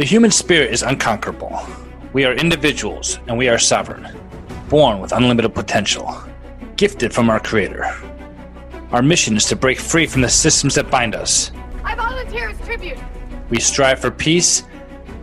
The human spirit is unconquerable. We are individuals and we are sovereign, born with unlimited potential, gifted from our Creator. Our mission is to break free from the systems that bind us. I volunteer as tribute. We strive for peace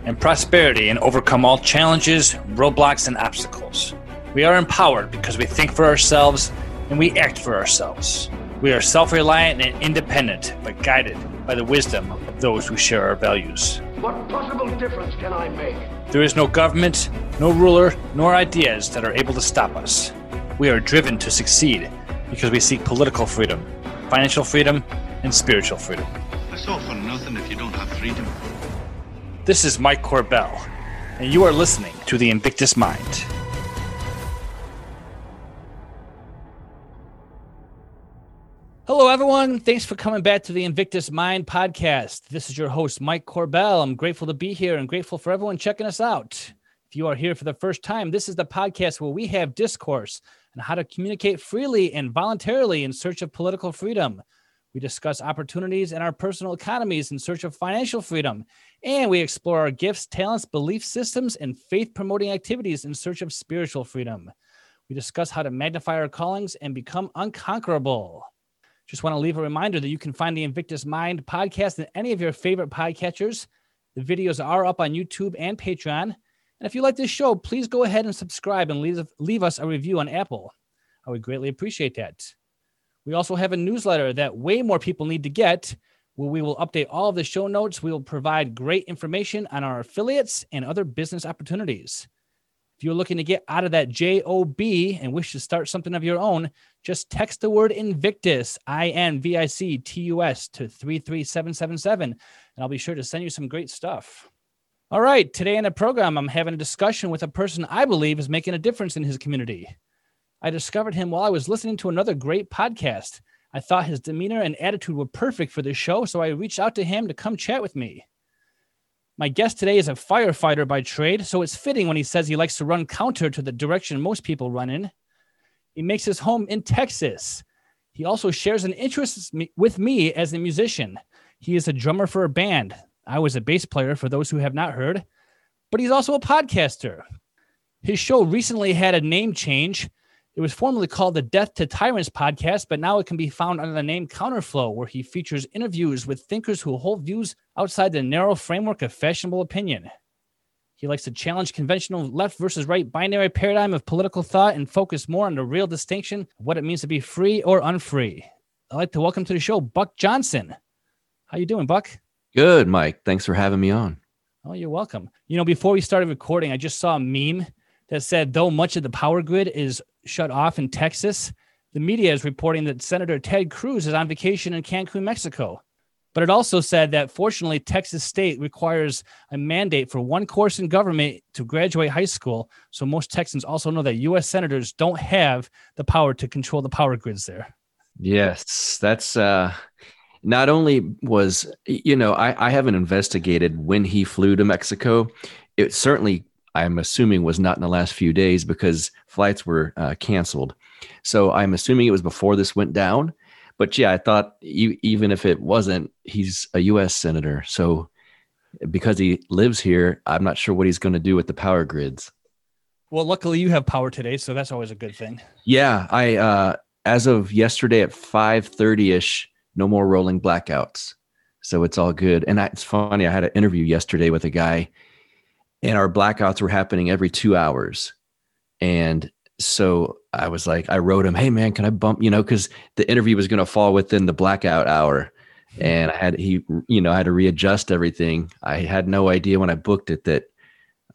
and prosperity and overcome all challenges, roadblocks, and obstacles. We are empowered because we think for ourselves and we act for ourselves. We are self reliant and independent, but guided by the wisdom of those who share our values. What possible difference can I make? There is no government, no ruler, nor ideas that are able to stop us. We are driven to succeed because we seek political freedom, financial freedom, and spiritual freedom. It's all for nothing if you don't have freedom. This is Mike Corbell, and you are listening to The Invictus Mind. Hello, everyone. Thanks for coming back to the Invictus Mind podcast. This is your host, Mike Corbell. I'm grateful to be here and grateful for everyone checking us out. If you are here for the first time, this is the podcast where we have discourse on how to communicate freely and voluntarily in search of political freedom. We discuss opportunities in our personal economies in search of financial freedom. And we explore our gifts, talents, belief systems, and faith promoting activities in search of spiritual freedom. We discuss how to magnify our callings and become unconquerable. Just want to leave a reminder that you can find the Invictus Mind podcast in any of your favorite podcatchers. The videos are up on YouTube and Patreon. And if you like this show, please go ahead and subscribe and leave, leave us a review on Apple. I would greatly appreciate that. We also have a newsletter that way more people need to get, where we will update all of the show notes. We will provide great information on our affiliates and other business opportunities. If you're looking to get out of that JOB and wish to start something of your own, just text the word Invictus, I N V I C T U S, to 33777, and I'll be sure to send you some great stuff. All right, today in the program, I'm having a discussion with a person I believe is making a difference in his community. I discovered him while I was listening to another great podcast. I thought his demeanor and attitude were perfect for this show, so I reached out to him to come chat with me. My guest today is a firefighter by trade, so it's fitting when he says he likes to run counter to the direction most people run in. He makes his home in Texas. He also shares an interest with me as a musician. He is a drummer for a band. I was a bass player for those who have not heard, but he's also a podcaster. His show recently had a name change it was formerly called the Death to Tyrants podcast, but now it can be found under the name Counterflow, where he features interviews with thinkers who hold views outside the narrow framework of fashionable opinion. He likes to challenge conventional left versus right binary paradigm of political thought and focus more on the real distinction of what it means to be free or unfree. I'd like to welcome to the show Buck Johnson. How you doing, Buck? Good, Mike. Thanks for having me on. Oh, you're welcome. You know, before we started recording, I just saw a meme that said though much of the power grid is shut off in Texas, the media is reporting that Senator Ted Cruz is on vacation in Cancun, Mexico. But it also said that fortunately, Texas state requires a mandate for one course in government to graduate high school. So most Texans also know that U.S. senators don't have the power to control the power grids there. Yes, that's uh, not only was, you know, I, I haven't investigated when he flew to Mexico. It certainly I'm assuming was not in the last few days because flights were uh, canceled. So I'm assuming it was before this went down. But yeah, I thought e- even if it wasn't, he's a U.S. senator. So because he lives here, I'm not sure what he's going to do with the power grids. Well, luckily you have power today, so that's always a good thing. Yeah, I uh, as of yesterday at 5:30 ish, no more rolling blackouts, so it's all good. And I, it's funny, I had an interview yesterday with a guy and our blackouts were happening every two hours. And so I was like, I wrote him, Hey man, can I bump, you know, cause the interview was going to fall within the blackout hour. And I had, he, you know, I had to readjust everything. I had no idea when I booked it that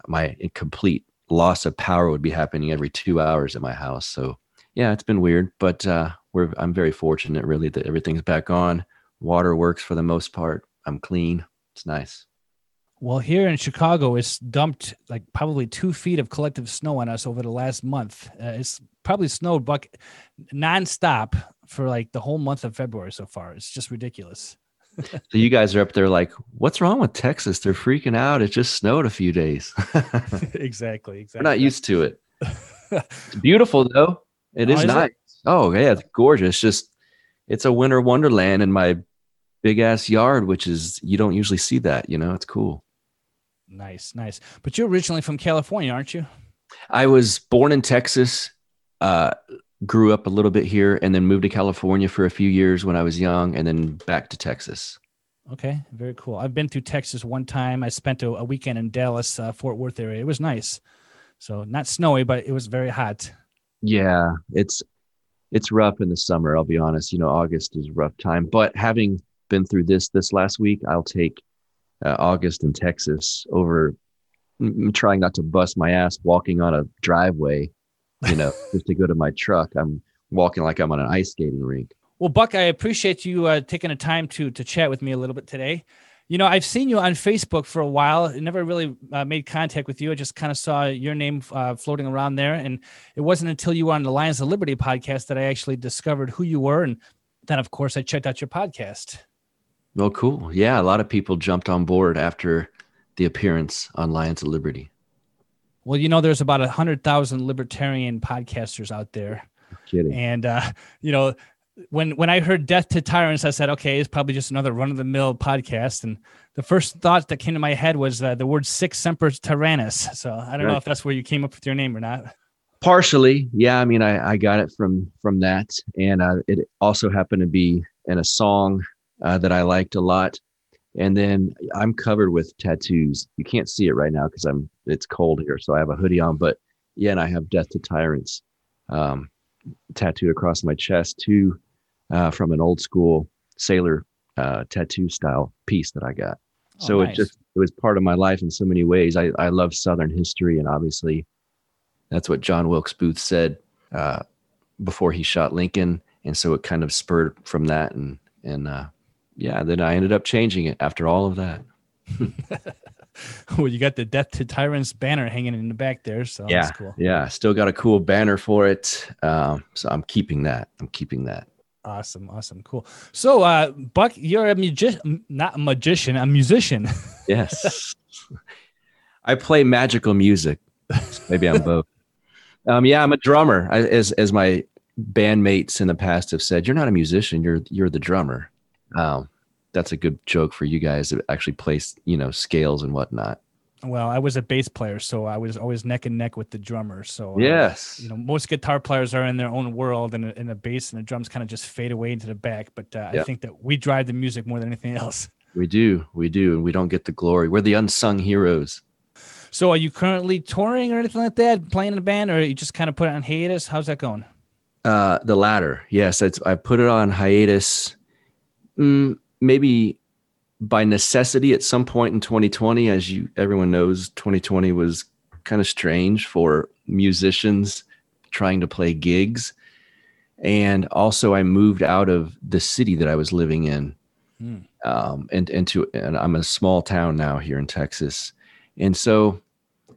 my complete loss of power would be happening every two hours at my house. So yeah, it's been weird, but, uh, we're, I'm very fortunate really that everything's back on. Water works for the most part. I'm clean. It's nice. Well, here in Chicago, it's dumped like probably two feet of collective snow on us over the last month. Uh, it's probably snowed buck nonstop for like the whole month of February so far. It's just ridiculous. so you guys are up there like, what's wrong with Texas? They're freaking out. It just snowed a few days. exactly. Exactly. We're not used to it. it's beautiful though. It oh, is, is nice. It? Oh yeah, it's gorgeous. Just it's a winter wonderland in my big ass yard, which is you don't usually see that. You know, it's cool. Nice, nice. But you're originally from California, aren't you? I was born in Texas, uh, grew up a little bit here, and then moved to California for a few years when I was young, and then back to Texas. Okay, very cool. I've been through Texas one time. I spent a, a weekend in Dallas, uh, Fort Worth area. It was nice. So not snowy, but it was very hot. Yeah, it's it's rough in the summer. I'll be honest. You know, August is a rough time. But having been through this this last week, I'll take uh, August in Texas over m- trying not to bust my ass walking on a driveway. You know, just to go to my truck. I'm walking like I'm on an ice skating rink. Well, Buck, I appreciate you uh, taking the time to to chat with me a little bit today. You know, I've seen you on Facebook for a while. I never really uh, made contact with you. I just kind of saw your name uh, floating around there, and it wasn't until you were on the Lions of Liberty podcast that I actually discovered who you were, and then, of course, I checked out your podcast. Well, cool. Yeah, a lot of people jumped on board after the appearance on Lions of Liberty. Well, you know, there's about a hundred thousand libertarian podcasters out there, Kidding. and uh, you know, when when I heard "Death to Tyrants," I said, "Okay, it's probably just another run of the mill podcast." And the first thought that came to my head was uh, the word "Sic Semper Tyrannis." So I don't know if that's where you came up with your name or not. Partially, yeah. I mean, I, I got it from from that, and uh, it also happened to be in a song uh, that I liked a lot. And then I'm covered with tattoos. You can't see it right now because I'm it's cold here, so I have a hoodie on. But yeah, and I have "Death to Tyrants" um, tattooed across my chest too, uh, from an old school sailor uh, tattoo style piece that I got. Oh, so it just it was part of my life in so many ways. I I love Southern history, and obviously, that's what John Wilkes Booth said uh, before he shot Lincoln, and so it kind of spurred from that, and and uh, yeah, then I ended up changing it after all of that. well, you got the "Death to Tyrants" banner hanging in the back there, so yeah, that's cool. yeah, still got a cool banner for it, um, so I'm keeping that. I'm keeping that. Awesome, awesome, cool. So, uh, Buck, you're a magician, not a magician, a musician. Yes, I play magical music. Maybe I'm both. Um, yeah, I'm a drummer. I, as as my bandmates in the past have said, you're not a musician. You're you're the drummer. Um, that's a good joke for you guys to actually place, you know, scales and whatnot. well, I was a bass player, so I was always neck and neck with the drummer. So, uh, Yes. you know, most guitar players are in their own world, and and the bass and the drums kind of just fade away into the back. But uh, I think that we drive the music more than anything else. We do, we do, and we don't get the glory. We're the unsung heroes. So, are you currently touring or anything like that, playing in a band, or are you just kind of put it on hiatus? How's that going? Uh, the latter, yes. It's, I put it on hiatus, mm, maybe by necessity at some point in 2020. As you, everyone knows, 2020 was kind of strange for musicians trying to play gigs, and also I moved out of the city that I was living in, Hmm. um, and into and I'm a small town now here in Texas, and so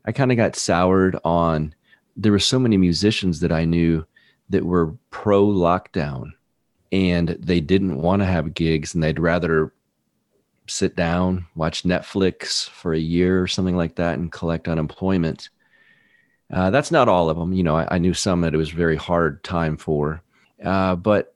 I kind of got soured on. There were so many musicians that I knew that were pro lockdown and they didn't want to have gigs and they'd rather sit down, watch Netflix for a year or something like that and collect unemployment. Uh, that's not all of them. You know, I, I knew some that it was very hard time for, uh, but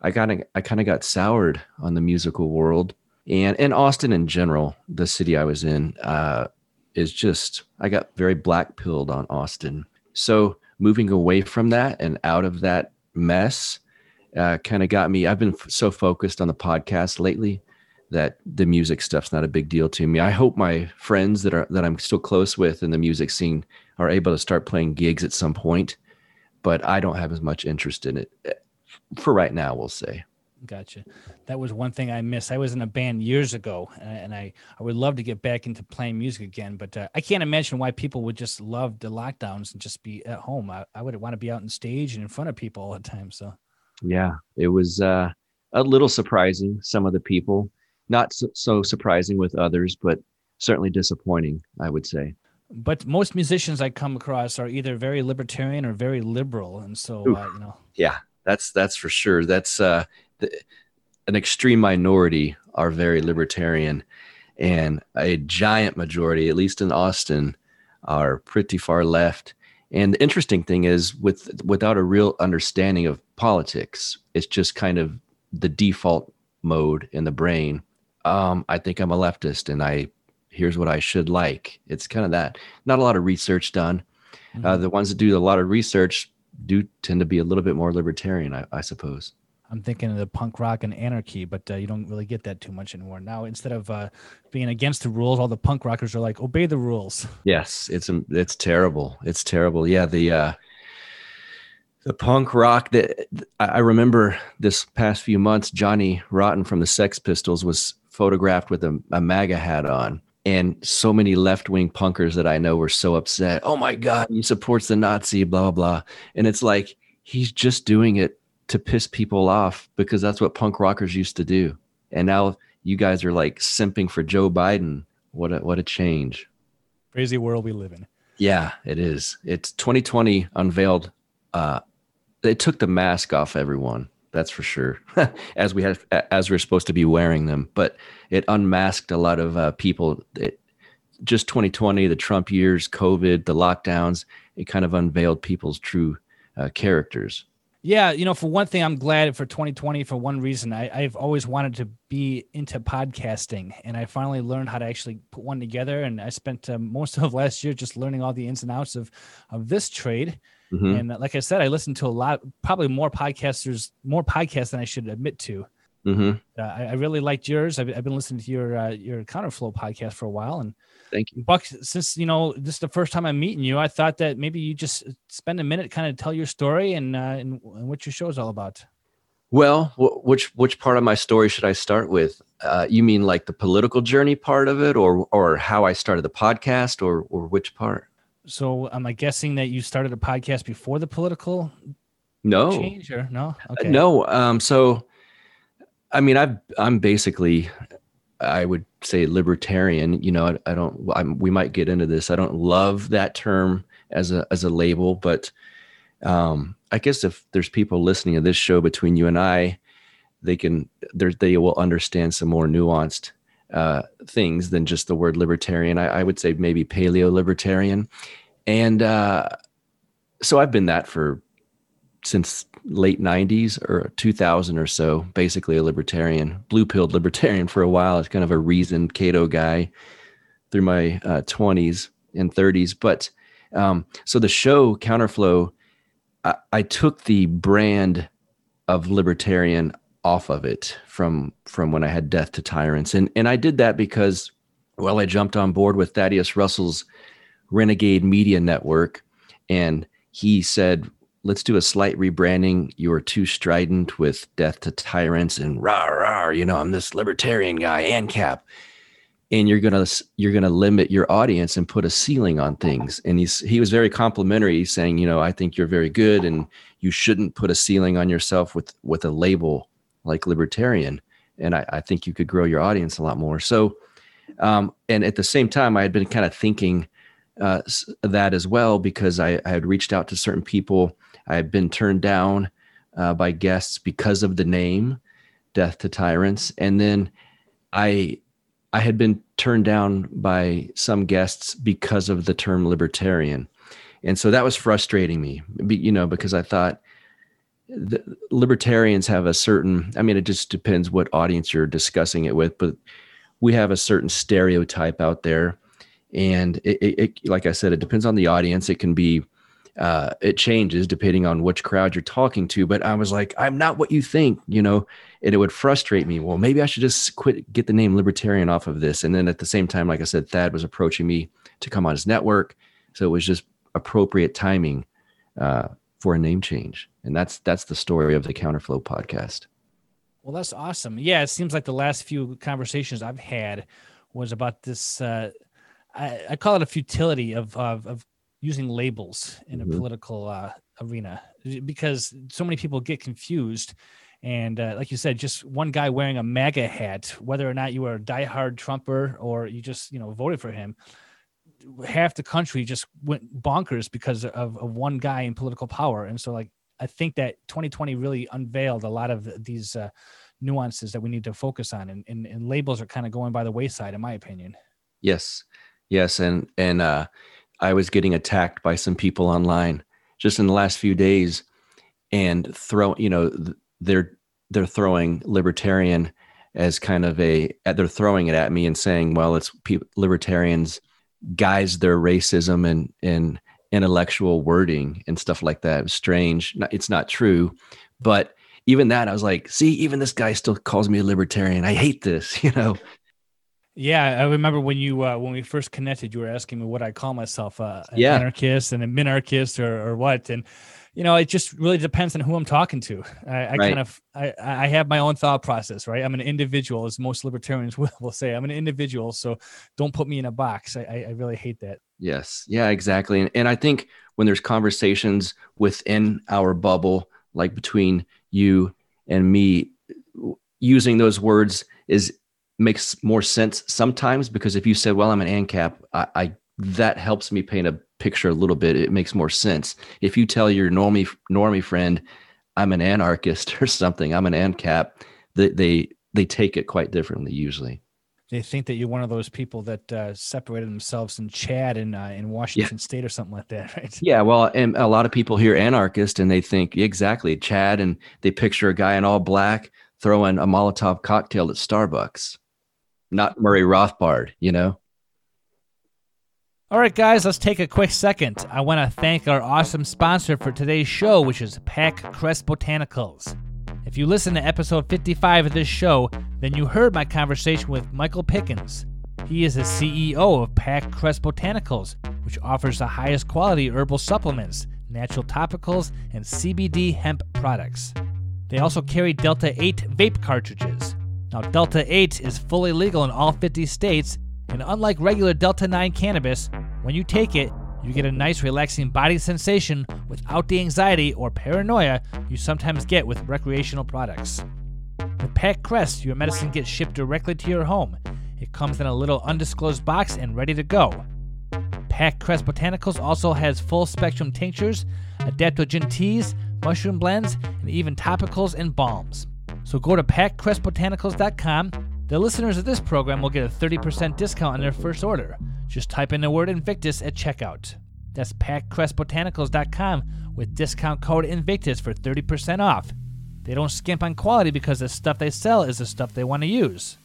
I kind of I kind of got soured on the musical world and and Austin in general, the city I was in, uh, is just I got very black pilled on Austin. So moving away from that and out of that mess uh, kind of got me. I've been f- so focused on the podcast lately that the music stuff's not a big deal to me. I hope my friends that are that I'm still close with in the music scene are able to start playing gigs at some point, but I don't have as much interest in it eh, for right now. We'll say. Gotcha. That was one thing I missed. I was in a band years ago, and I, I would love to get back into playing music again. But uh, I can't imagine why people would just love the lockdowns and just be at home. I, I would want to be out on stage and in front of people all the time. So Yeah, it was uh, a little surprising. Some of the people, not so, so surprising with others, but certainly disappointing. I would say. but most musicians I come across are either very libertarian or very liberal, and so uh, you know, Yeah, that's that's for sure. That's uh, the, an extreme minority are very libertarian, and a giant majority, at least in Austin, are pretty far left. And the interesting thing is, with without a real understanding of politics, it's just kind of the default mode in the brain. Um, I think I'm a leftist, and I here's what I should like. It's kind of that. Not a lot of research done. Mm-hmm. Uh, the ones that do a lot of research do tend to be a little bit more libertarian, I, I suppose. I'm thinking of the punk rock and anarchy, but uh, you don't really get that too much anymore. Now, instead of uh, being against the rules, all the punk rockers are like, obey the rules. Yes, it's it's terrible. It's terrible. Yeah, the uh, the punk rock that I I remember this past few months, Johnny Rotten from the Sex Pistols was photographed with a, a MAGA hat on. And so many left wing punkers that I know were so upset. Oh my God, he supports the Nazi, blah, blah, blah. And it's like, he's just doing it to piss people off because that's what punk rockers used to do. And now you guys are like simping for Joe Biden. What a, what a change. Crazy world we live in. Yeah, it is. It's 2020 unveiled. Uh, it took the mask off everyone. That's for sure. as we have, as we're supposed to be wearing them, but it unmasked a lot of uh, people. It, just 2020, the Trump years, COVID, the lockdowns, it kind of unveiled people's true uh, characters. Yeah, you know, for one thing, I'm glad for 2020 for one reason. I, I've always wanted to be into podcasting, and I finally learned how to actually put one together. And I spent uh, most of last year just learning all the ins and outs of of this trade. Mhm. And uh, like I said, I listened to a lot, probably more podcasters, more podcasts than I should admit to. hmm Uh, I, I really liked yours. I've, I've been listening to your uh, your Counterflow podcast for a while, and Thank you. Buck, since you know this is the first time I'm meeting you, I thought that maybe you just spend a minute, kind of tell your story and uh, and, and what your show is all about. Well, wh- which which part of my story should I start with? Uh, you mean like the political journey part of it, or or how I started the podcast, or or which part? So am I guessing that you started a podcast before the political No, change, or no? Uh, No. Um, so, I mean, I've, I'm basically, I would say libertarian. You know, I, I don't. I'm, we might get into this. I don't love that term as a as a label, but um, I guess if there's people listening to this show between you and I, they can they will understand some more nuanced uh, things than just the word libertarian. I, I would say maybe paleo libertarian, and uh, so I've been that for since late 90s or 2000 or so basically a libertarian blue pilled libertarian for a while. As kind of a reasoned cato guy through my uh, 20s and 30s but um, so the show counterflow I, I took the brand of libertarian off of it from from when i had death to tyrants. And and i did that because well i jumped on board with thaddeus russell's renegade media network and he said let's do a slight rebranding. You are too strident with death to tyrants and rah rah. You know, I'm this libertarian guy, ANCAP, and you're gonna you're gonna limit your audience and put a ceiling on things. And he's he was very complimentary, saying, you know, I think you're very good, and you shouldn't put a ceiling on yourself with with a label like libertarian. And I, I think you could grow your audience a lot more. So, um, and at the same time, I had been kind of thinking uh, that as well because I, I had reached out to certain people. I had been turned down uh, by guests because of the name, Death to Tyrants, and then I I had been turned down by some guests because of the term libertarian, and so that was frustrating me. You know, because I thought libertarians have a certain. I mean, it just depends what audience you're discussing it with, but we have a certain stereotype out there and it, it, it like i said it depends on the audience it can be uh, it changes depending on which crowd you're talking to but i was like i'm not what you think you know and it would frustrate me well maybe i should just quit get the name libertarian off of this and then at the same time like i said thad was approaching me to come on his network so it was just appropriate timing uh, for a name change and that's that's the story of the counterflow podcast Well, that's awesome. Yeah, it seems like the last few conversations I've had was about this. Uh, I, I call it a futility of of, of using labels in Mhm. a political uh, arena because so many people get confused. And uh, like you said, just one guy wearing a MAGA hat, whether or not you are a diehard Trumper or you just you know voted for him, half the country just went bonkers because of, of one guy in political power. And so, like, I think that 2020 really unveiled a lot of these uh, nuances that we need to focus on, and, and, and labels are kind of going by the wayside, in my opinion. Yes. Yes. And and uh I was getting attacked by some people online just in the last few days and throw, you know, they're they're throwing libertarian as kind of a they're throwing it at me and saying, well, it's people, libertarians guise their racism and and intellectual wording and stuff like that. It was strange. It's not true, but even that, I was like, see, even this guy still calls me a libertarian. I hate this, you know. Yeah, I remember when you uh, when we first connected, you were asking me what I call myself, uh, an yeah. anarchist and a minarchist or, or what, and you know, it just really depends on who I'm talking to. I, I right. kind of I, I have my own thought process, right? I'm an individual, as most libertarians will, will say. I'm an individual, so don't put me in a box. I, I really hate that. Yes, yeah, exactly. And, and I think when there's conversations within our bubble, like between you and me, using those words is makes more sense sometimes because if you said, "Well, I'm an ANCAP," I, I that helps me paint a picture a little bit. It makes more sense. If you tell your normie normie friend, "I'm an anarchist" or something, I'm an ANCAP, they they they take it quite differently usually. They think that you're one of those people that uh, separated themselves in CHAZ in uh, in Washington yeah. State or something like that, right? Yeah, well, and a lot of people hear anarchist and they think exactly CHAZ, and they picture a guy in all black throwing a Molotov cocktail at Starbucks not Murray Rothbard, you know? All right, guys, let's take a quick second. I want to thank our awesome sponsor for today's show, which is Pac Crest Botanicals. If you listen to episode 55 of this show, then you heard my conversation with Michael Pickens. He is the CEO of Pac Crest Botanicals, which offers the highest quality herbal supplements, natural topicals, and CBD hemp products. They also carry Delta 8 vape cartridges. Now, Delta 8 is fully legal in all 50 states, and unlike regular Delta 9 cannabis, when you take it, you get a nice relaxing body sensation without the anxiety or paranoia you sometimes get with recreational products. With Pac Crest, your medicine gets shipped directly to your home. It comes in a little undisclosed box and ready to go. Pac Crest Botanicals also has full spectrum tinctures, adaptogen teas, mushroom blends, and even topicals and balms. So go to paccrestbotanicals.com. The listeners of this program will get a 30% discount on their first order. Just type in the word Invictus at checkout. That's paccrestbotanicals.com with discount code Invictus for 30% off. They don't skimp on quality because the stuff they sell is the stuff they want to use.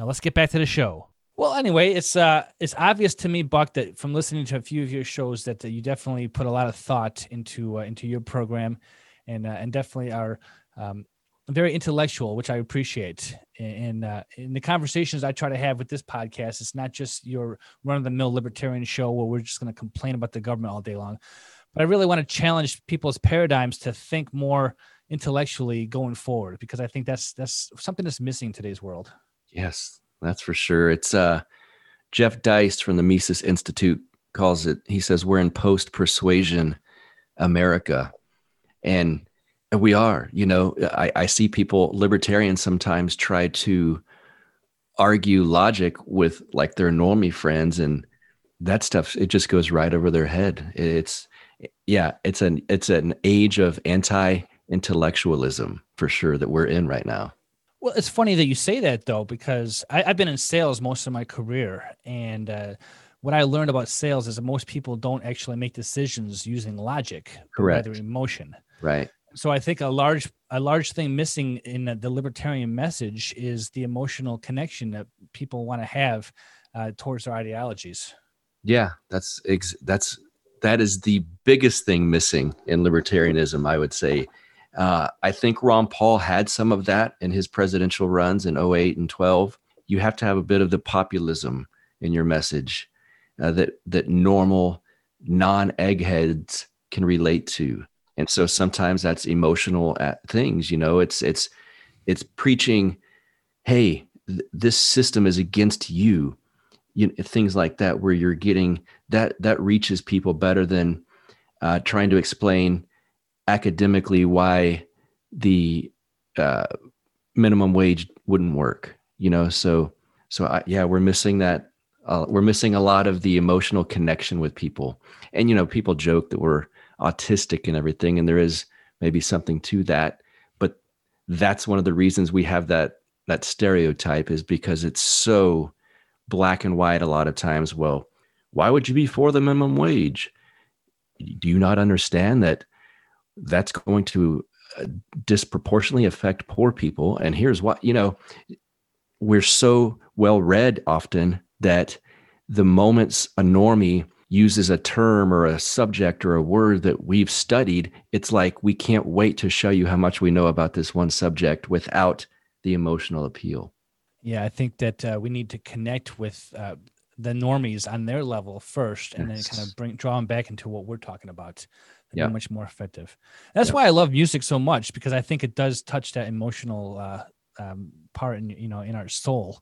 Now let's get back to the show. Well, anyway, it's uh, it's obvious to me, Buck, that from listening to a few of your shows, that uh, you definitely put a lot of thought into uh, into your program, and uh, and definitely are um, very intellectual, which I appreciate. And uh, in the conversations I try to have with this podcast, it's not just your run of the mill libertarian show where we're just going to complain about the government all day long. But I really want to challenge people's paradigms to think more intellectually going forward because I think that's that's something that's missing in today's world. Yes, that's for sure. It's uh, Jeff Deist from the Mises Institute calls it. He says we're in post persuasion America, and we are, you know, I, I see people, libertarians sometimes try to argue logic with like their normie friends and that stuff, it just goes right over their head. It's, yeah, it's an, it's an age of anti intellectualism for sure that we're in right now. Well, it's funny that you say that though, because I, have been in sales most of my career. And uh, what I learned about sales is that most people don't actually make decisions using logic, correct, rather emotion. Right so I think a large a large thing missing in the libertarian message is the emotional connection that people want to have uh, towards their ideologies. Yeah, that's ex- that's that is the biggest thing missing in libertarianism. I would say. Uh, I think Ron Paul had some of that in his presidential runs in 08 and 12. You have to have a bit of the populism in your message uh, that that normal non eggheads can relate to and so sometimes that's emotional things you know it's it's it's preaching hey th- this system is against you you know, things like that where you're getting that that reaches people better than uh, trying to explain academically why the uh, minimum wage wouldn't work you know? So so I, yeah we're missing that uh, we're missing a lot of the emotional connection with people. And you know people joke that we're autistic and everything and there is maybe something to that. But that's one of the reasons we have that that stereotype is because it's so black and white a lot of times. Well why would you be for the minimum wage? Do you not understand that that's going to uh, disproportionately affect poor people. And here's what, you know, we're so well read often that the moments a normie uses a term or a subject or a word that we've studied, it's like we can't wait to show you how much we know about this one subject without the emotional appeal. Yeah, I think that uh, we need to connect with uh, the normies on their level first, and yes. then kind of bring draw them back into what we're talking about. Yeah, much more effective. That's why I love music so much because I think it does touch that emotional uh, um, part in you know in our soul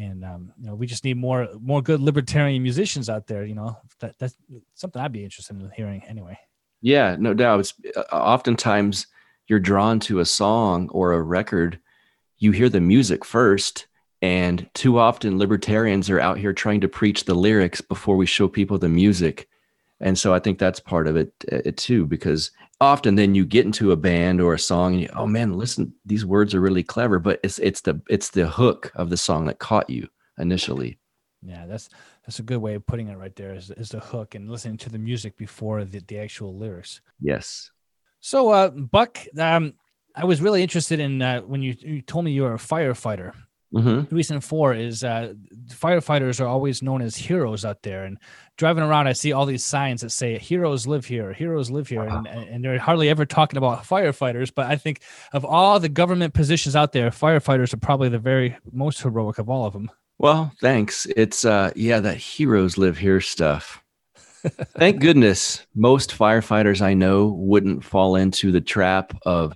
and um, you know we just need more more good libertarian musicians out there you know that that's something i'd be interested in hearing anyway. Yeah no doubt. It's uh, oftentimes you're drawn to a song or a record you hear the music first and too often libertarians are out here trying to preach the lyrics before we show people the music. And so i think that's part of it, uh, it too because often then you get into a band or a song and you oh man listen these words are really clever but it's it's the it's the hook of the song that caught you initially. Yeah that's that's a good way of putting it right there is, is the hook and listening to the music before the, the actual lyrics. Yes. So uh buck um i was really interested in uh, when you, you told me you were a firefighter Mm-hmm. The reason for is uh, firefighters are always known as heroes out there. And driving around, I see all these signs that say "Heroes live here," "Heroes live here," and, and they're hardly ever talking about firefighters. But I think of all the government positions out there, firefighters are probably the very most heroic of all of them. Well, thanks. It's uh, yeah, that "Heroes live here" stuff. Thank goodness most firefighters I know wouldn't fall into the trap of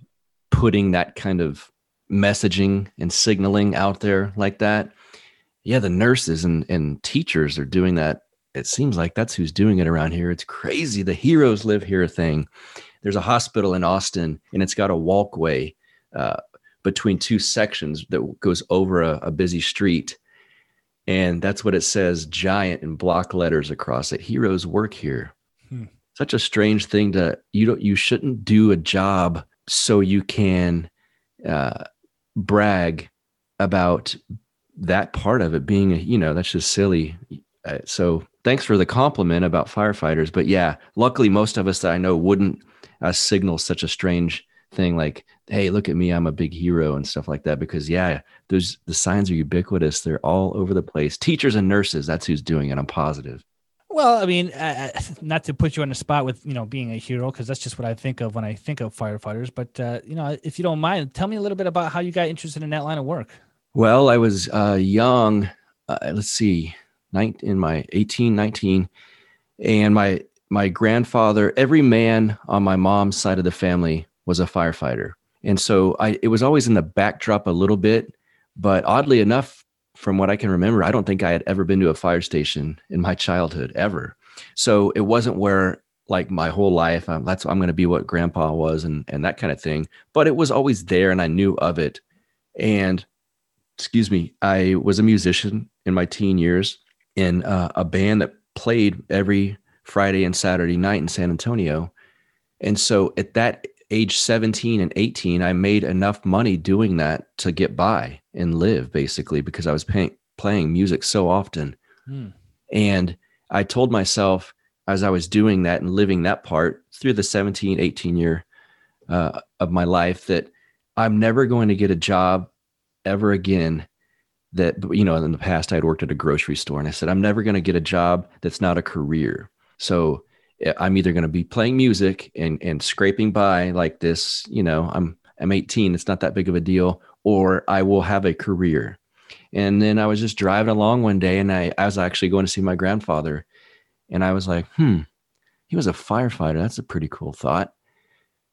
putting that kind of messaging and signaling out there like that. Yeah, the nurses and, and teachers are doing that. It seems like that's who's doing it around here. It's crazy. The heroes live here thing. There's a hospital in Austin and it's got a walkway uh, between two sections that goes over a, a busy street. And that's what it says giant in block letters across it. Heroes work here. Hmm. Such a strange thing to you don't you shouldn't do a job so you can uh, brag about that part of it being, a you know, that's just silly. Uh, so thanks for the compliment about firefighters. But yeah, luckily, most of us that I know wouldn't uh, signal such a strange thing like, hey, look at me, I'm a big hero and stuff like that. Because yeah, there's the signs are ubiquitous. They're all over the place. Teachers and nurses, that's who's doing it. I'm positive. Well, I mean, uh, not to put you on the spot with you know being a hero, because that's just what I think of when I think of firefighters. But uh, you know, if you don't mind, tell me a little bit about how you got interested in that line of work. Well, I was uh, young. Uh, let's see, nine, in my 18, 19, and my my grandfather. Every man on my mom's side of the family was a firefighter, and so I it was always in the backdrop a little bit. But oddly enough, from what I can remember, I don't think I had ever been to a fire station in my childhood ever. So it wasn't where like my whole life um, that's I'm going to be what grandpa was and and that kind of thing. But it was always there and I knew of it. And excuse me, I was a musician in my teen years in uh, a band that played every Friday and Saturday night in San Antonio. And so at that age 17 and 18, I made enough money doing that to get by and live basically because I was playing music so often. Hmm. And I told myself as I was doing that and living that part through the 17, 18 year uh, of my life that I'm never going to get a job ever again that, you know, in the past I'd worked at a grocery store and I said, I'm never going to get a job that's not a career. So I'm either going to be playing music and and scraping by like this, you know, I'm I'm 18, it's not that big of a deal, or I will have a career. And then I was just driving along one day and I, I was actually going to see my grandfather. And I was like, hmm, he was a firefighter. That's a pretty cool thought.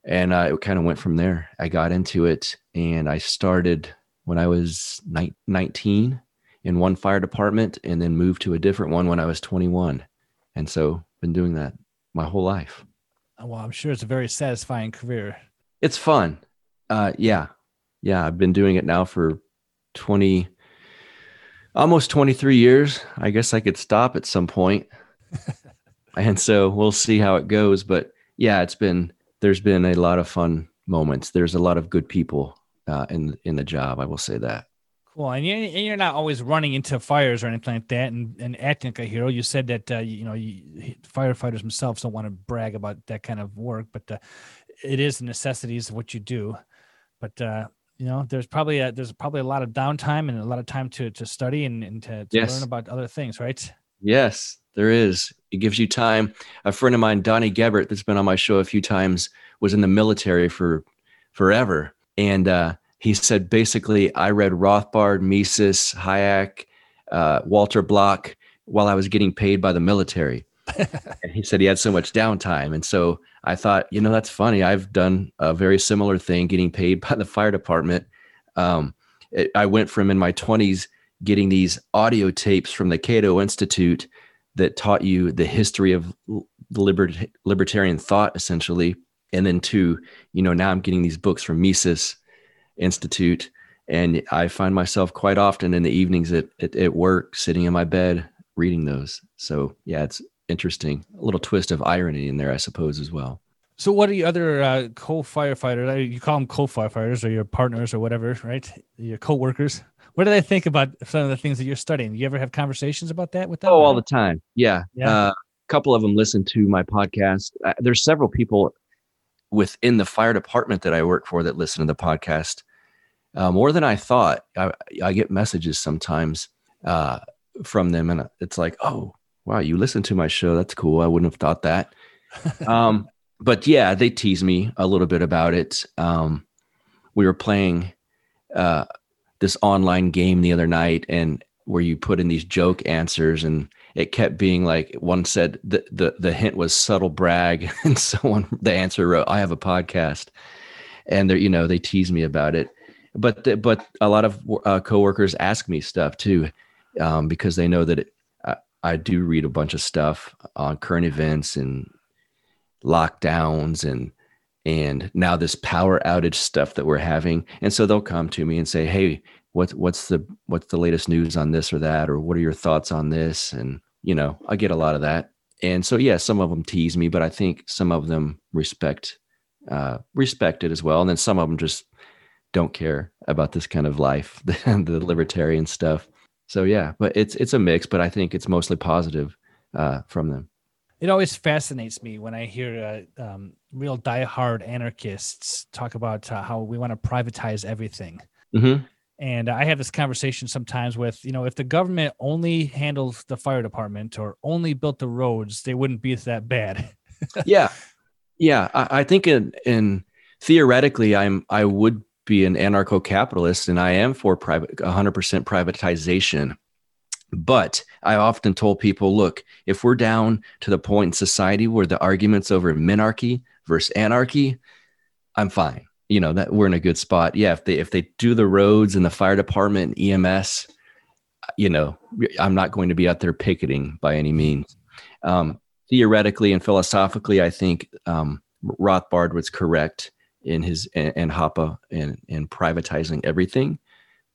And uh, it kind of went from there. I got into it and I started when I was 19 in one fire department and then moved to a different one when I was 21. And so been doing that my whole life. Oh, well, I'm sure it's a very satisfying career. It's fun. Uh, yeah. Yeah. I've been doing it now for 20, almost 23 years. I guess I could stop at some point. and so we'll see how it goes. But yeah, it's been, there's been a lot of fun moments. There's a lot of good people uh, in, in the job. I will say that. Cool, and you're, and you're not always running into fires or anything like that, and, and acting like a hero. You said that uh, you, know you, firefighters themselves don't want to brag about that kind of work, but uh, it is necessities of what you do, but uh, you know, there's probably a, there's probably a lot of downtime and a lot of time to to study and, and to, to Yes. learn about other things, right? Yes, there is. It gives you time. A friend of mine, Donnie Gebert, that's been on my show a few times, was in the military for forever. And uh, he said basically, I read Rothbard, Mises, Hayek, uh, Walter Block while I was getting paid by the military. and he said he had so much downtime. And so I thought, you know, that's funny. I've done a very similar thing, getting paid by the fire department. Um, it, I went from in my 20s getting these audio tapes from the Cato Institute that taught you the history of libert- libertarian thought, essentially. And then to, you know, now I'm getting these books from Mises Institute. And I find myself quite often in the evenings at, at, at work, sitting in my bed, reading those. So, yeah, it's interesting. A little twist of irony in there, I suppose, as well. So, what are your other uh, co-firefighters? uh, You call them co-firefighters or your partners or whatever, right? Your co-workers. What do they think about some of the things that you're studying? Do You ever have conversations about that with them? Oh, all the time. Yeah. Yeah. Uh, a couple of them listen to my podcast. Uh, there's several people within the fire department that I work for that listen to the podcast uh, more than I thought. I, I get messages sometimes uh, from them, and it's like, oh, wow, you listen to my show. That's cool. I wouldn't have thought that. um, but yeah, they tease me a little bit about it. Um, we were playing uh, this online game the other night, and where you put in these joke answers, and it kept being like one said the the, the hint was subtle brag, and someone the answer wrote, "I have a podcast," and they you know they tease me about it. But the, but a lot of uh, coworkers ask me stuff too, um, because they know that it, I, I do read a bunch of stuff on current events and lockdowns and and now this power outage stuff that we're having and so they'll come to me and say hey what's what's the what's the latest news on this or that or what are your thoughts on this? And you know i get a lot of that. And so yeah some of them tease me but i think some of them respect uh respect it as well. And then some of them just don't care about this kind of life the, the libertarian stuff. So yeah but it's it's a mix but i think it's mostly positive uh from them. It always fascinates me when I hear uh, um, real diehard anarchists talk about uh, how we want to privatize everything. mm-hmm. And I have this conversation sometimes with, you know, if the government only handles the fire department or only built the roads, they wouldn't be that bad. yeah. Yeah. I, I think in in theoretically i'm i would be an anarcho-capitalist and i am for private 100% privatization. But i often told people look if we're down to the point in society where the arguments over minarchy versus anarchy i'm fine you know that we're in a good spot yeah if they if they do the roads and the fire department and ems you know i'm not going to be out there picketing by any means um, theoretically and philosophically, I think um, Rothbard was correct in his and, and Hoppe in in privatizing everything,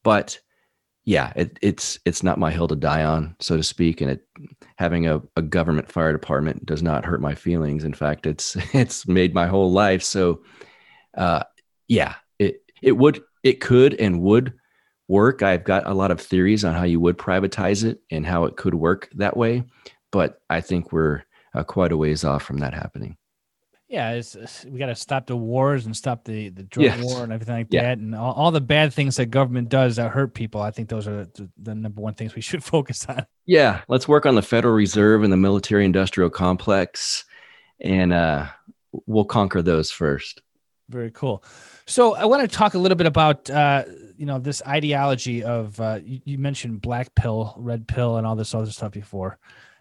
but yeah, it, it's it's not my hill to die on, so to speak. And it having a, a government fire department does not hurt my feelings. In fact, it's it's made my whole life. So, uh, yeah, it it would it could and would work. I've got a lot of theories on how you would privatize it and how it could work that way, but I think we're uh, quite a ways off from that happening. Yeah, it's, it's- we got to stop the wars and stop the the drug Yes. war and everything like Yeah. that, and all, all the bad things that government does that hurt people. I think those are the, the number one things we should focus on. Yeah, let's work on the Federal Reserve and the military industrial complex, and uh, we'll conquer those first. Very cool. So I want to talk a little bit about uh, you know this ideology of uh, you, you mentioned black pill, red pill, and all this other stuff before,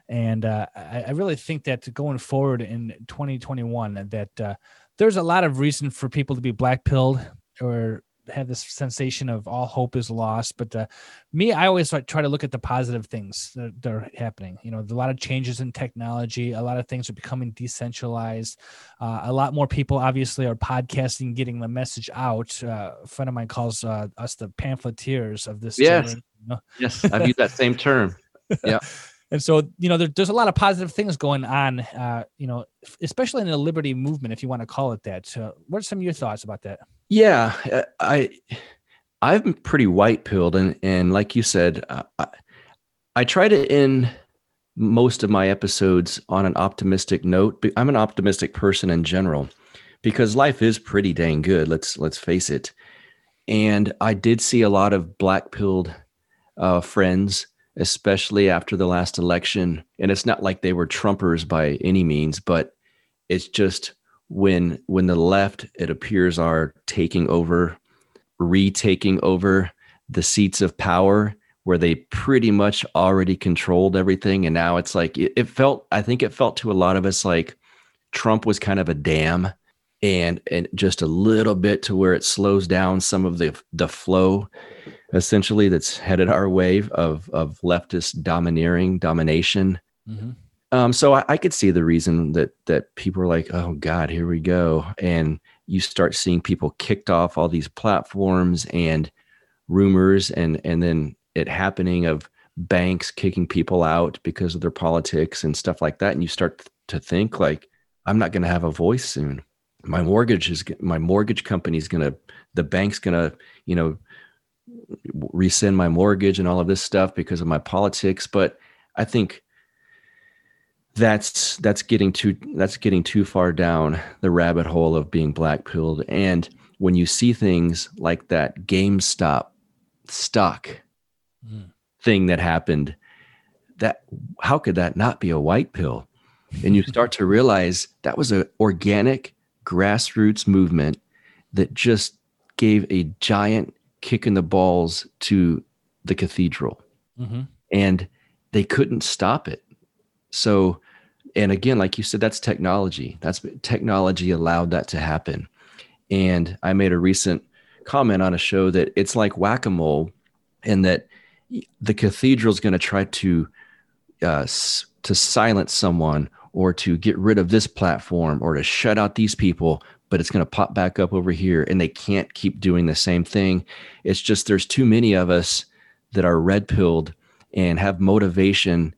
and uh, I, I really think that going forward in 2021 that uh, there's a lot of reason for people to be black pilled or have this sensation of all hope is lost. But uh, me, I always try to look at the positive things that, that are happening. You know, a lot of changes in technology, a lot of things are becoming decentralized. Uh, a lot more people obviously are podcasting, getting the message out. Uh, a friend of mine calls uh, us the pamphleteers of this. Yes. generation, you know? Yes, I've used that same term. And so, you know, there, there's a lot of positive things going on, uh, you know, especially in the liberty movement, if you want to call it that. So what are some of your thoughts about that? Yeah, uh, I I'm pretty white pilled, and and like you said, uh, I, I try to end most of my episodes on an optimistic note. I'm an optimistic person in general, because life is pretty dang good. Let's let's face it. And I did see a lot of black pilled uh, friends, especially after the last election. And it's not like they were Trumpers by any means, but it's just when when the left it appears are taking over, retaking over the seats of power where they pretty much already controlled everything and now it's like it, it, felt i think it felt to a lot of us like trump was kind of a dam and and just a little bit to where it slows down some of the the flow essentially that's headed our way of of leftist domineering domination. Mm-hmm. um, so I, I could see the reason that that people are like oh god here we go. And you start seeing people kicked off all these platforms and rumors and and then it happening of banks kicking people out because of their politics and stuff like that. And you start to think like i'm not going to have a voice soon. My mortgage is my mortgage company is going to the bank's going to you know rescind my mortgage and all of this stuff because of my politics. But i think that's that's getting too that's getting too far down the rabbit hole of being black pilled. And when you see things like that GameStop stock mm. thing that happened that how could that not be a white pill? And you start to realize that was an organic grassroots movement that just gave a giant kick in the balls to the cathedral. Mm-hmm. and they couldn't stop it. So and again like you said that's technology. That's technology allowed that to happen. And i made a recent comment on a show that it's like whack-a-mole and that the cathedral is going to try to uh, to silence someone or to get rid of this platform or to shut out these people but it's going to pop back up over here and they can't keep doing the same thing. It's just there's too many of us that are red pilled and have motivation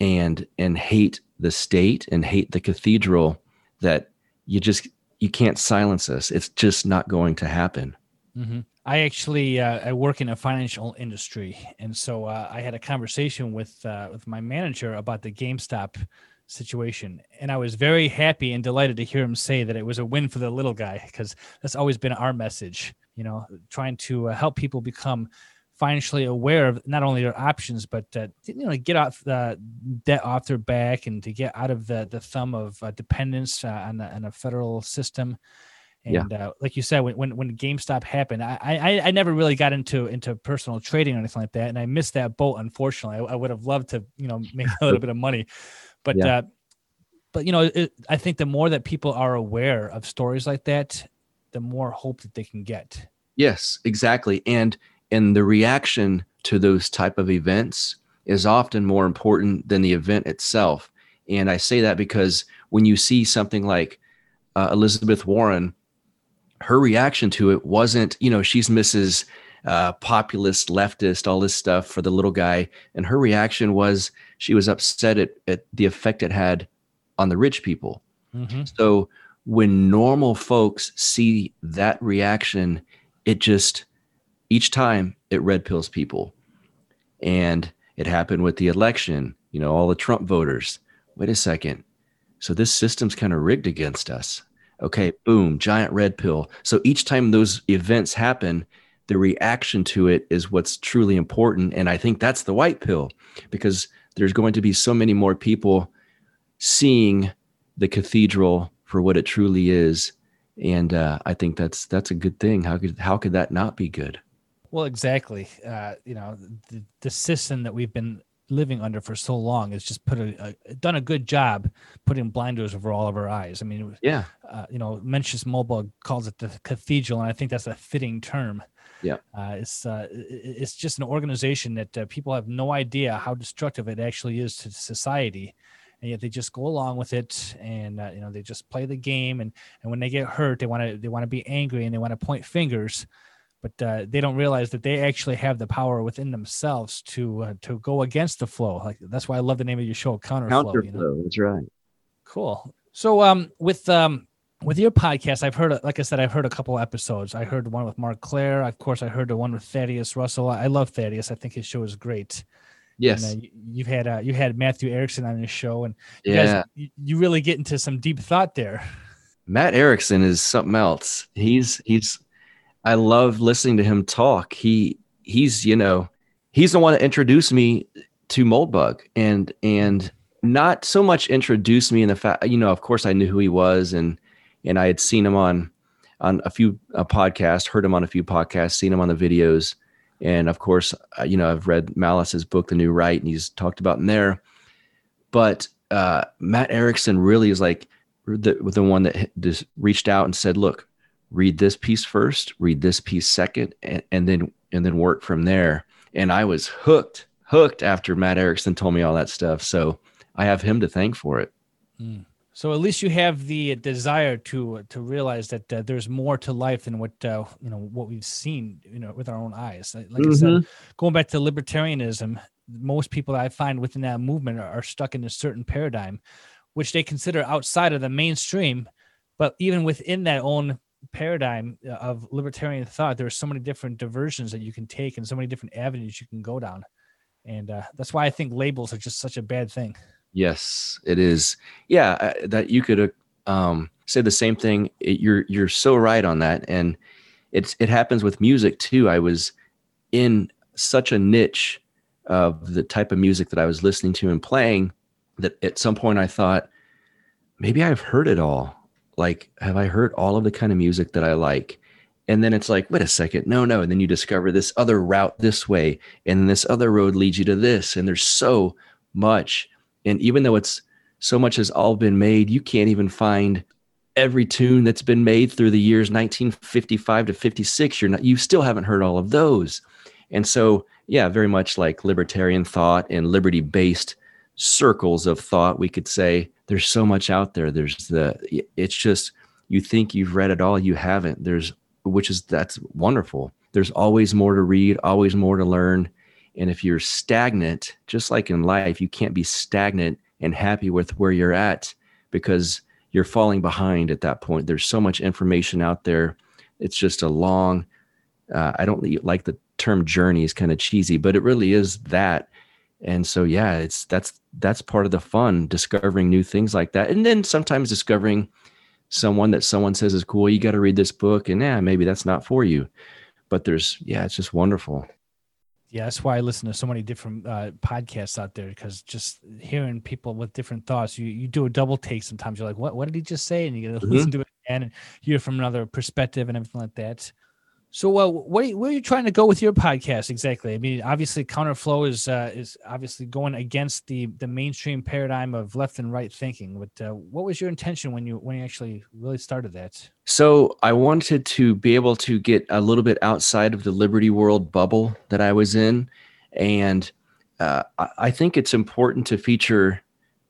and and hate the state and hate the cathedral that you just you can't silence us. It's just not going to happen. Mm-hmm. I actually uh, I work in a financial industry, and so uh, I had a conversation with uh, with my manager about the GameStop situation, and I was very happy and delighted to hear him say that it was a win for the little guy because that's always been our message. You know, trying to uh, help people become financially aware of not only their options but uh, you know get off the debt off their back and to get out of the the thumb of uh, dependence on, the, on a federal system and yeah. uh, like you said, when, when when GameStop happened, I, I I never really got into into personal trading or anything like that, and I missed that boat. Unfortunately, I, I would have loved to you know make a little bit of money, but yeah. uh, but you know it, I think the more that people are aware of stories like that, the more hope that they can get. Yes, exactly, and and the reaction to those type of events is often more important than the event itself. And I say that because when you see something like uh, Elizabeth Warren her reaction to it wasn't, you know, she's Mrs. Uh, populist, leftist, all this stuff for the little guy. And her reaction was she was upset at, at the effect it had on the rich people. Mm-hmm. So when normal folks see that reaction, it just, each time it red pills people. And it happened with the election, you know, all the Trump voters. Wait a second. So this system's kind of rigged against us. Okay, boom, giant red pill. So each time those events happen, the reaction to it is what's truly important. And I think that's the white pill because there's going to be so many more people seeing the cathedral for what it truly is. And uh, I think that's that's a good thing. How could how could that not be good? Well, exactly. Uh, you know, the, the system that we've been living under for so long has just put a, a, done a good job putting blinders over all of our eyes. I mean, yeah, uh, you know, Mencius Moldbug calls it the cathedral, and I think that's a fitting term. Yeah, uh, it's uh, it's just an organization that uh, people have no idea how destructive it actually is to society, and yet they just go along with it, and uh, you know, they just play the game, and and when they get hurt, they want to they want to be angry and they want to point fingers but uh, they don't realize that they actually have the power within themselves to uh, to go against the flow. Like that's why I love the name of your show, Counterflow. Counterflow, you know? that's right. Cool. So um, with um, with your podcast, I've heard, like I said, I've heard a couple episodes. I heard one with Mark Clair. Of course, I heard the one with Thaddeus Russell. I love Thaddeus. I think his show is great. Yes, and, uh, you've had uh, you had Matthew Erickson on your show, and you yeah, guys, you, you really get into some deep thought there. Matt Erickson is something else. He's he's I love listening to him talk. He he's you know he's the one that introduced me to Moldbug and and not so much introduced me in the fact you know of course I knew who he was and and I had seen him on on a few uh, podcasts, heard him on a few podcasts, seen him on the videos, and of course uh, you know I've read Malice's book The New Right and he's talked about in there. But uh, Matt Erickson really is like the the one that just reached out and said, "Look, read this piece first, read this piece second, and, and then and then work from there." And I was hooked, hooked after Matt Erickson told me all that stuff. So I have him to thank for it. Mm. So at least you have the desire to to realize that uh, there's more to life than what uh, you know what we've seen you know with our own eyes. Like mm-hmm. I said, mm-hmm. going back to libertarianism, most people I find within that movement are, are stuck in a certain paradigm, which they consider outside of the mainstream. But even within that own paradigm uh, of libertarian thought, there are so many different diversions that you can take and so many different avenues you can go down. And uh, that's why I think labels are just such a bad thing. Yes, it is. Yeah, uh, that you could um, say the same thing. It, you're you're so right on that, and it's it happens with music too. I was in such a niche of the type of music that I was listening to and playing that at some point I thought maybe I've heard it all like have i heard all of the kind of music that i like and then it's like wait a second no no and then you discover this other route this way and this other road leads you to this and there's so much and even though it's so much has all been made you can't even find every tune that's been made through the years 1955 to 56 you're not you still haven't heard all of those. And so yeah very much like libertarian thought and liberty based circles of thought we could say there's so much out there. There's the it's just you think you've read it all you haven't. There's which is that's wonderful. There's always more to read always more to learn and if you're stagnant just like in life you can't be stagnant and happy with where you're at because you're falling behind at that point. There's so much information out there. It's just a long uh, i don't like the term journey is kind of cheesy but it really is that. And so yeah it's that's that's part of the fun discovering new things like that. And then sometimes discovering someone that someone says is cool you got to read this book and yeah maybe that's not for you. But there's yeah it's just wonderful yeah that's why i listen to so many different uh, podcasts out there because just hearing people with different thoughts you, you do a double take sometimes. You're like what, what did he just say? And you get to mm-hmm. listen to it again and hear from another perspective and everything like that so, uh, what are you, where are you trying to go with your podcast exactly? I mean, obviously, counterflow is uh, is obviously going against the the mainstream paradigm of left and right thinking. But uh, what was your intention when you when you actually really started that? So, I wanted to be able to get a little bit outside of the Liberty World bubble that I was in, and uh, I think it's important to feature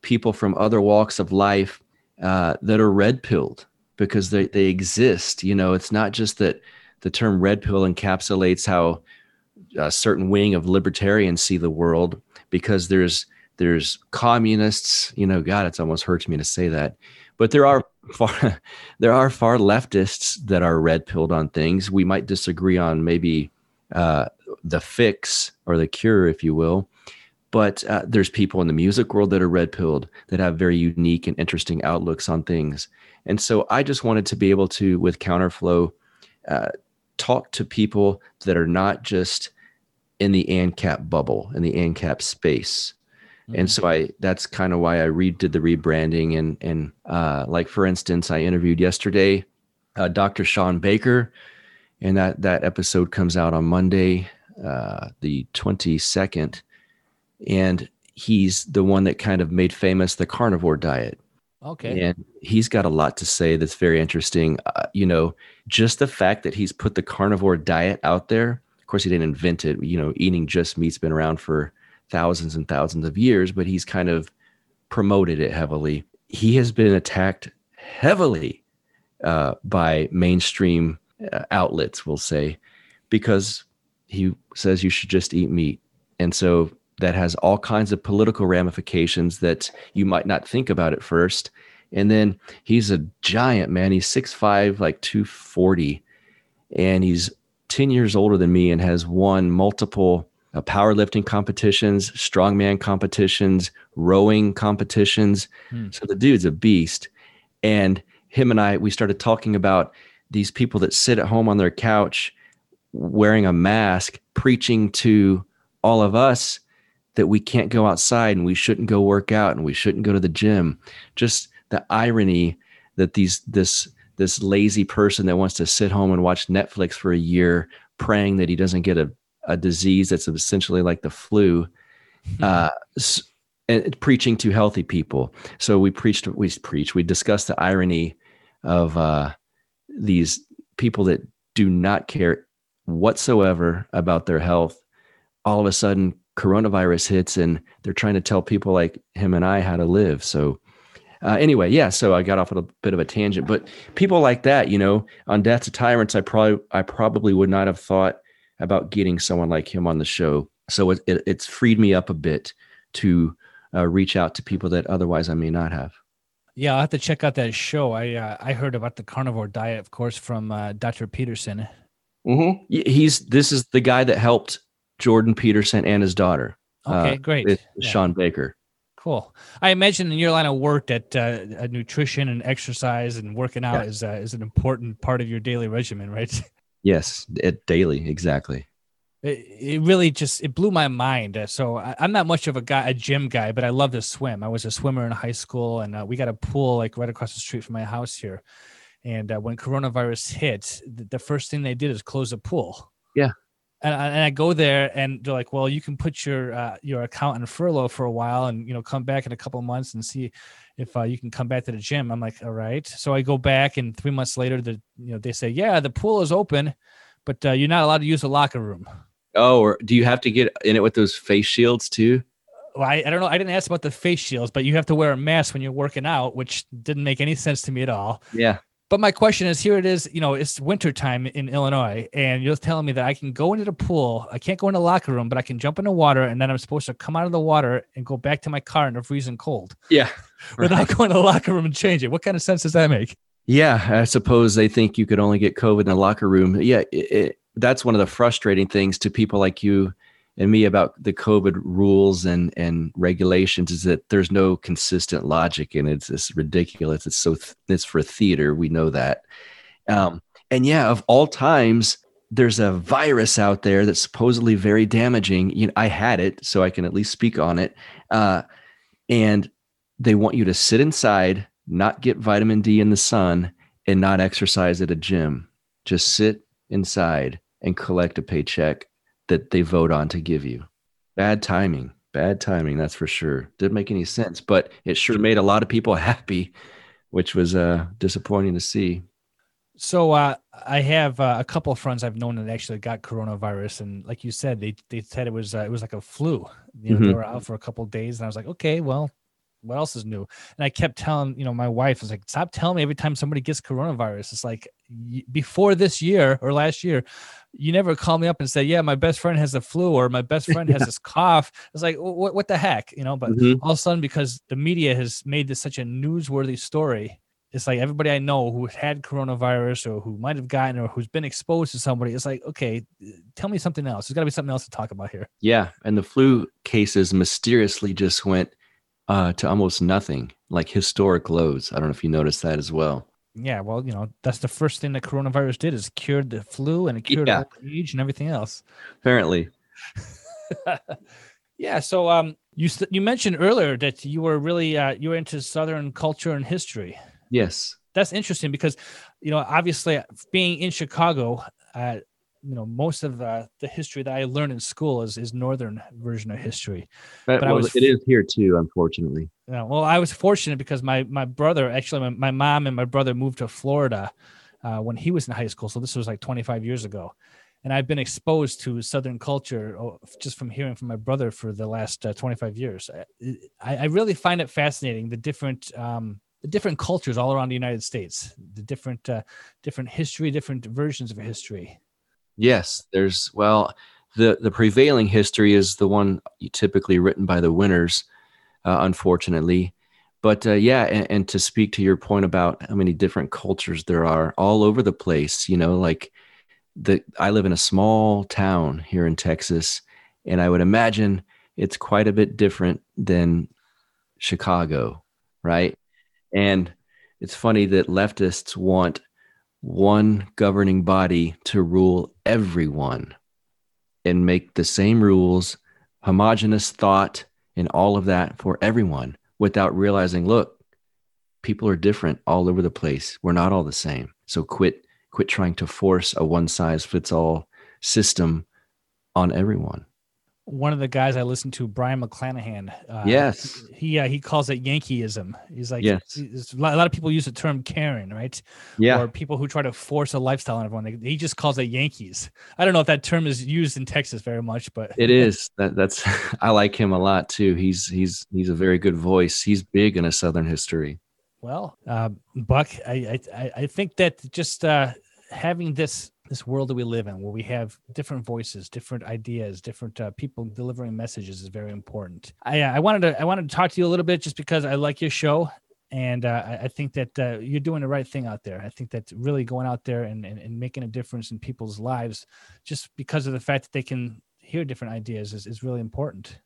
people from other walks of life uh, that are red pilled because they they exist. You know, it's not just that the term red pill encapsulates how a certain wing of libertarians see the world because there's there's communists you know god it's almost hurts me to say that but there are far there are far leftists that are red pilled on things. We might disagree on maybe uh, the fix or the cure if you will but uh, there's people in the music world that are red pilled that have very unique and interesting outlooks on things. And so i just wanted to be able to with counterflow uh, talk to people that are not just in the ANCAP bubble, in the ANCAP space. Mm-hmm. And so I that's kind of why I redid the rebranding and and uh, like for instance, I interviewed yesterday uh, Dr. Shawn Baker, and that that episode comes out on Monday, uh, the twenty second, and he's the one that kind of made famous the carnivore diet. Okay. And he's got a lot to say that's very interesting. Uh, you know, just the fact that he's put the carnivore diet out there. Of course, he didn't invent it. You know, eating just meat's been around for thousands and thousands of years, but he's kind of promoted it heavily. He has been attacked heavily uh, by mainstream uh, outlets, we'll say, because he says you should just eat meat. And so that has all kinds of political ramifications that you might not think about at first. And then he's a giant man. He's 6'5, like 240. And he's 10 years older than me and has won multiple uh, powerlifting competitions, strongman competitions, rowing competitions. Hmm. So the dude's a beast. And him and I we started talking about these people that sit at home on their couch wearing a mask, preaching to all of us that we can't go outside and we shouldn't go work out and we shouldn't go to the gym. Just the irony that these this this lazy person that wants to sit home and watch Netflix for a year, praying that he doesn't get a, a disease that's essentially like the flu, uh, and preaching to healthy people. So we preached, we preach, we discussed the irony of uh, these people that do not care whatsoever about their health. All of a sudden, coronavirus hits, and they're trying to tell people like him and I how to live. So uh, anyway, yeah. So I got off on a bit of a tangent, but people like that, you know, on Death to Tyrants, I probably I probably would not have thought about getting someone like him on the show. So it, it it's freed me up a bit to uh, reach out to people that otherwise I may not have. Yeah, I'll have to check out that show. I uh, I heard about the carnivore diet, of course, from uh, Dr. Peterson. Mm-hmm. He's this is the guy that helped Jordan Peterson and his daughter. Okay, uh, great. Yeah. Shawn Baker. Cool. I imagine in your line of work that uh, nutrition and exercise and working out yeah. is uh, is an important part of your daily regimen, right? Yes, it, daily, exactly. It, it really just it blew my mind. Uh, so I, am not much of a guy, a gym guy, but I love to swim. I was a swimmer in high school, and uh, we got a pool like right across the street from my house here. And uh, when coronavirus hit, the, the first thing they did is close the pool. Yeah and I, and I go there and they're like, well, you can put your uh, your account on furlough for a while and you know come back in a couple months and see if uh, you can come back to the gym. I'm like, all right. So I go back and three months later, the you know they say, yeah, the pool is open, but uh, you're not allowed to use the locker room. Oh, or do you have to get in it with those face shields too? Well, I, I don't know. I didn't ask about the face shields, but you have to wear a mask when you're working out, which didn't make any sense to me at all. Yeah. But my question is here it is, you know, it's wintertime in Illinois, and you're telling me that I can go into the pool. I can't go in the locker room, but I can jump in the water, and then I'm supposed to come out of the water and go back to my car in the freezing cold. Yeah. Without right. going to the locker room and change it. What kind of sense does that make? Yeah. I suppose they think you could only get COVID in the locker room. Yeah. It, it, that's one of the frustrating things to people like you and me about the COVID rules and and regulations is that there's no consistent logic and it's it's ridiculous. It's so th- it's for theater. We know that. Um, and yeah, of all times, there's a virus out there that's supposedly very damaging. You know, I had it, so I can at least speak on it. Uh, and they want you to sit inside, not get vitamin D in the sun, and not exercise at a gym. Just sit inside and collect a paycheck that they vote on to give you. Bad timing. Bad timing, that's for sure. Didn't make any sense, but it sure made a lot of people happy, which was uh, disappointing to see. So uh, I have uh, a couple of friends I've known that actually got coronavirus, and like you said, they they said it was uh, it was like a flu. You know, mm-hmm. they were out for a couple of days, and I was like, okay, well, what else is new? And I kept telling, you know, my wife was like, stop telling me every time somebody gets coronavirus. It's like before this year or last year, you never call me up and say, yeah, my best friend has the flu or my best friend has this cough. It's like, what, what the heck, you know? But mm-hmm. all of a sudden, because the media has made this such a newsworthy story, it's like everybody I know who had coronavirus or who might have gotten or who's been exposed to somebody, it's like, okay, tell me something else. There's got to be something else to talk about here. Yeah. And the flu cases mysteriously just went uh, to almost nothing, like historic lows. I don't know if you noticed that as well. Yeah, well, you know, that's the first thing that coronavirus did is cured the flu and it cured yeah. age and everything else. Apparently. yeah. So, um, you you mentioned earlier that you were really uh, you were into Southern culture and history. Yes. That's interesting because, you know, obviously being in Chicago, uh, you know most of uh, the history that I learned in school is is northern version of history. But, but well, I was it is here too, unfortunately. Yeah, well, I was fortunate because my my brother actually my, my mom and my brother moved to Florida uh, when he was in high school, so this was like 25 years ago, and I've been exposed to Southern culture oh, just from hearing from my brother for the last uh, 25 years. I, I really find it fascinating the different. Um, the different cultures all around the United States, the different, uh, different history, different versions of history. Yes, there's well, the the prevailing history is the one typically written by the winners, uh, unfortunately. But uh, yeah, and, and, to speak to your point about how many different cultures there are all over the place, you know, like the I live in a small town here in Texas, and I would imagine it's quite a bit different than Chicago, right? And it's funny that leftists want one governing body to rule everyone and make the same rules, homogenous thought, and all of that for everyone without realizing, look, people are different all over the place. We're not all the same. So quit quit trying to force a one size fits all system on everyone one of the guys I listened to, Brion McClanahan. Uh, yes, he uh, he calls it Yankeeism. He's like, yes. a lot of people use the term Karen, right? Yeah. Or people who try to force a lifestyle on everyone. he just calls it Yankees. I don't know if that term is used in Texas very much, but it is. That that's I like him a lot too. He's he's he's a very good voice. He's big in a Southern history. Well, uh, Buck, I, I I think that just uh, having this this world that we live in where we have different voices different ideas different uh, people delivering messages is very important i uh, i wanted to i wanted to talk to you a little bit just because i like your show and uh, I, think that uh, you're doing the right thing out there. I think that really going out there and, and, and, making a difference in people's lives, just because of the fact that they can hear different ideas, is, is really important.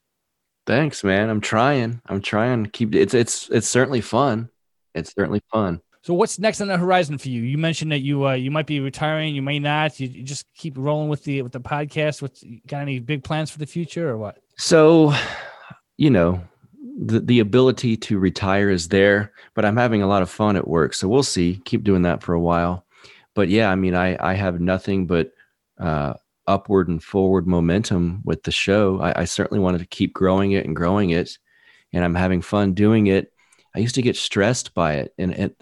Thanks, man. I'm trying. I'm trying to keep it's it's it's certainly fun. It's certainly fun. So what's next on the horizon for you? You mentioned that you uh, you might be retiring, you may not. You, you just keep rolling with the with the podcast. What's got any big plans for the future or what? So, you know, the the ability to retire is there, but I'm having a lot of fun at work. So we'll see. Keep doing that for a while. But yeah, I mean, I I have nothing but uh, upward and forward momentum with the show. I, I certainly wanted to keep growing it and growing it, and I'm having fun doing it. I used to get stressed by it, and it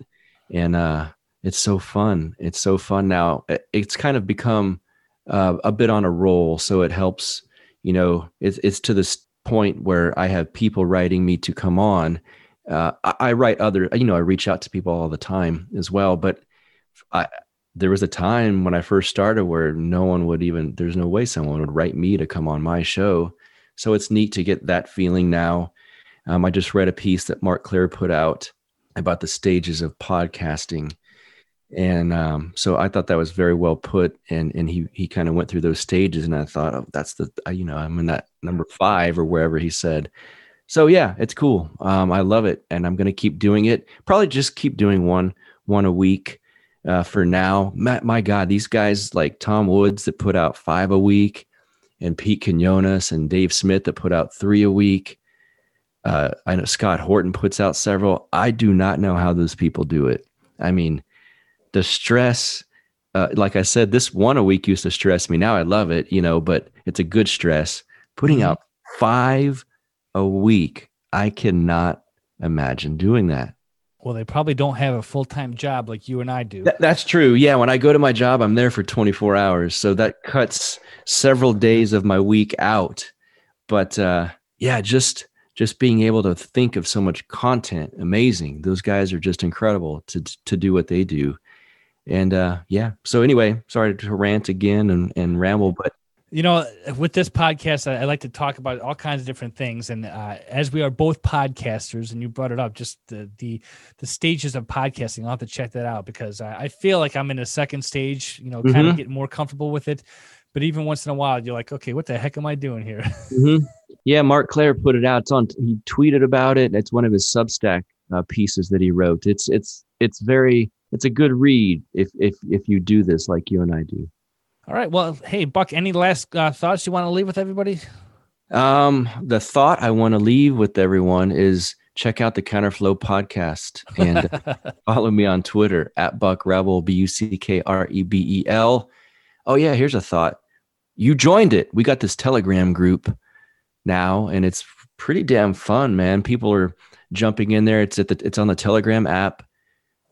and uh, it's so fun. It's so fun now. It's kind of become uh, a bit on a roll, so it helps. You know, it's it's to this point where I have people writing me to come on. Uh, I, I, write other, you know, I reach out to people all the time as well. But I, there was a time when I first started where no one would even, there's no way someone would write me to come on my show. So it's neat to get that feeling now. Um, I just read a piece that Mark Clair put out about the stages of podcasting and um, so I thought that was very well put. And and he he kind of went through those stages, and I thought, oh, that's the you know I'm in that number five or wherever he said. So yeah, it's cool. Um, I love it, and I'm gonna keep doing it. Probably just keep doing one one a week uh, for now. My, my, God, these guys like Tom Woods that put out five a week, and Pete Quinones and Dave Smith that put out three a week. Uh, I know Scott Horton puts out several. I do not know how those people do it. I mean, the stress, uh, like I said, this one a week used to stress me. Now I love it, you know, but it's a good stress. Putting mm-hmm. out five a week, I cannot imagine doing that. Well, they probably don't have a full time job like you and I do. Th- that's true. Yeah. When I go to my job, I'm there for 24 hours. So that cuts several days of my week out. But uh, yeah, just just being able to think of so much content amazing. Those guys are just incredible to to do what they do. And uh yeah. So anyway sorry to rant again and and ramble but you know with this podcast i, I like to talk about all kinds of different things. And uh, as we are both podcasters and you brought it up just the the, the stages of podcasting i'll have to check that out because I, I feel like i'm in a second stage you know kind mm-hmm. of getting more comfortable with it but even once in a while you're like okay what the heck am i doing here mm-hmm. Yeah, Mark Clair put it out. It's on. He tweeted about it. It's one of his Substack uh, pieces that he wrote. It's it's it's very it's a good read if if if you do this like you and I do. All right. Well, hey Buck, any last uh, thoughts you want to leave with everybody? Um, the thought I want to leave with everyone is check out the Counterflow podcast and follow me on Twitter at Buck Rebel B U C K R E B E L. Oh yeah, here's a thought. You joined it. We got this Telegram group now, and it's pretty damn fun, man. People are jumping in there. It's at the it's on the Telegram app.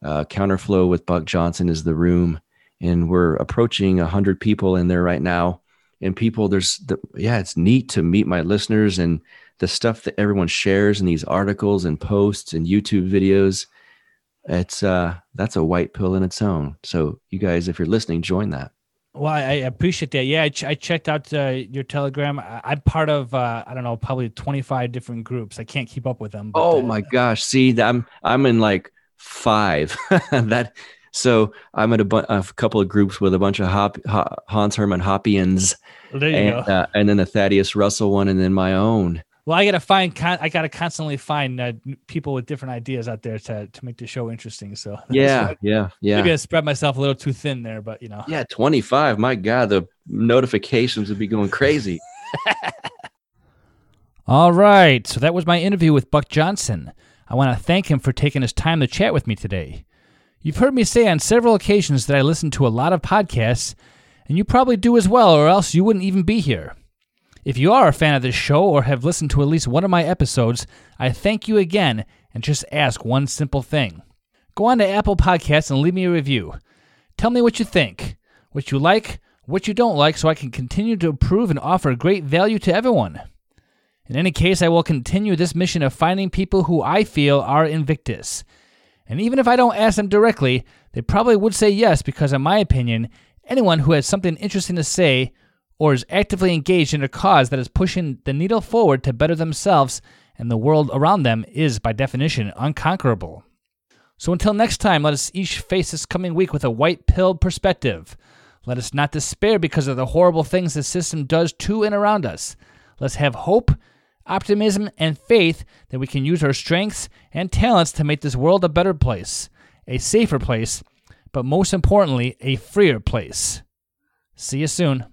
Uh, Counterflow with Buck Johnson is the room, and we're approaching hundred people in there right now. And people, there's the yeah, it's neat to meet my listeners and the stuff that everyone shares in these articles and posts and YouTube videos. It's uh that's a white pill in its own. So you guys, if you're listening, join that. Well, I appreciate that. Yeah, I, ch- I checked out uh, your Telegram. I- am part of uh, I don't know, probably 25 different groups. I can't keep up with them. oh uh, my gosh! See, I'm I'm in like five. that so I'm in a, bu- a, couple of groups with a bunch of Hop, Hans Hermann Hoppians, and, uh, and then the Thaddeus Russell one, and then my own. Well, I gotta find. Con- I gotta constantly find uh, people with different ideas out there to to make the show interesting. So Yeah, so yeah, yeah. maybe I spread myself a little too thin there, but you know. Yeah, 25. My God, the notifications would be going crazy. All right, so that was my interview with Buck Johnson. I want to thank him for taking his time to chat with me today. You've heard me say on several occasions that I listen to a lot of podcasts, and you probably do as well, or else you wouldn't even be here. If you are a fan of this show or have listened to at least one of my episodes, I thank you again and just ask one simple thing. Go on to Apple Podcasts and leave me a review. Tell me what you think, what you like, what you don't like, so I can continue to improve and offer great value to everyone. In any case, I will continue this mission of finding people who I feel are Invictus. And even if I don't ask them directly, they probably would say yes because, in my opinion, anyone who has something interesting to say or is actively engaged in a cause that is pushing the needle forward to better themselves and the world around them is, by definition, unconquerable. So until next time, let us each face this coming week with a white pilled perspective. Let us not despair because of the horrible things the system does to and around us. Let's have hope, optimism, and faith that we can use our strengths and talents to make this world a better place, a safer place, but most importantly, a freer place. See you soon.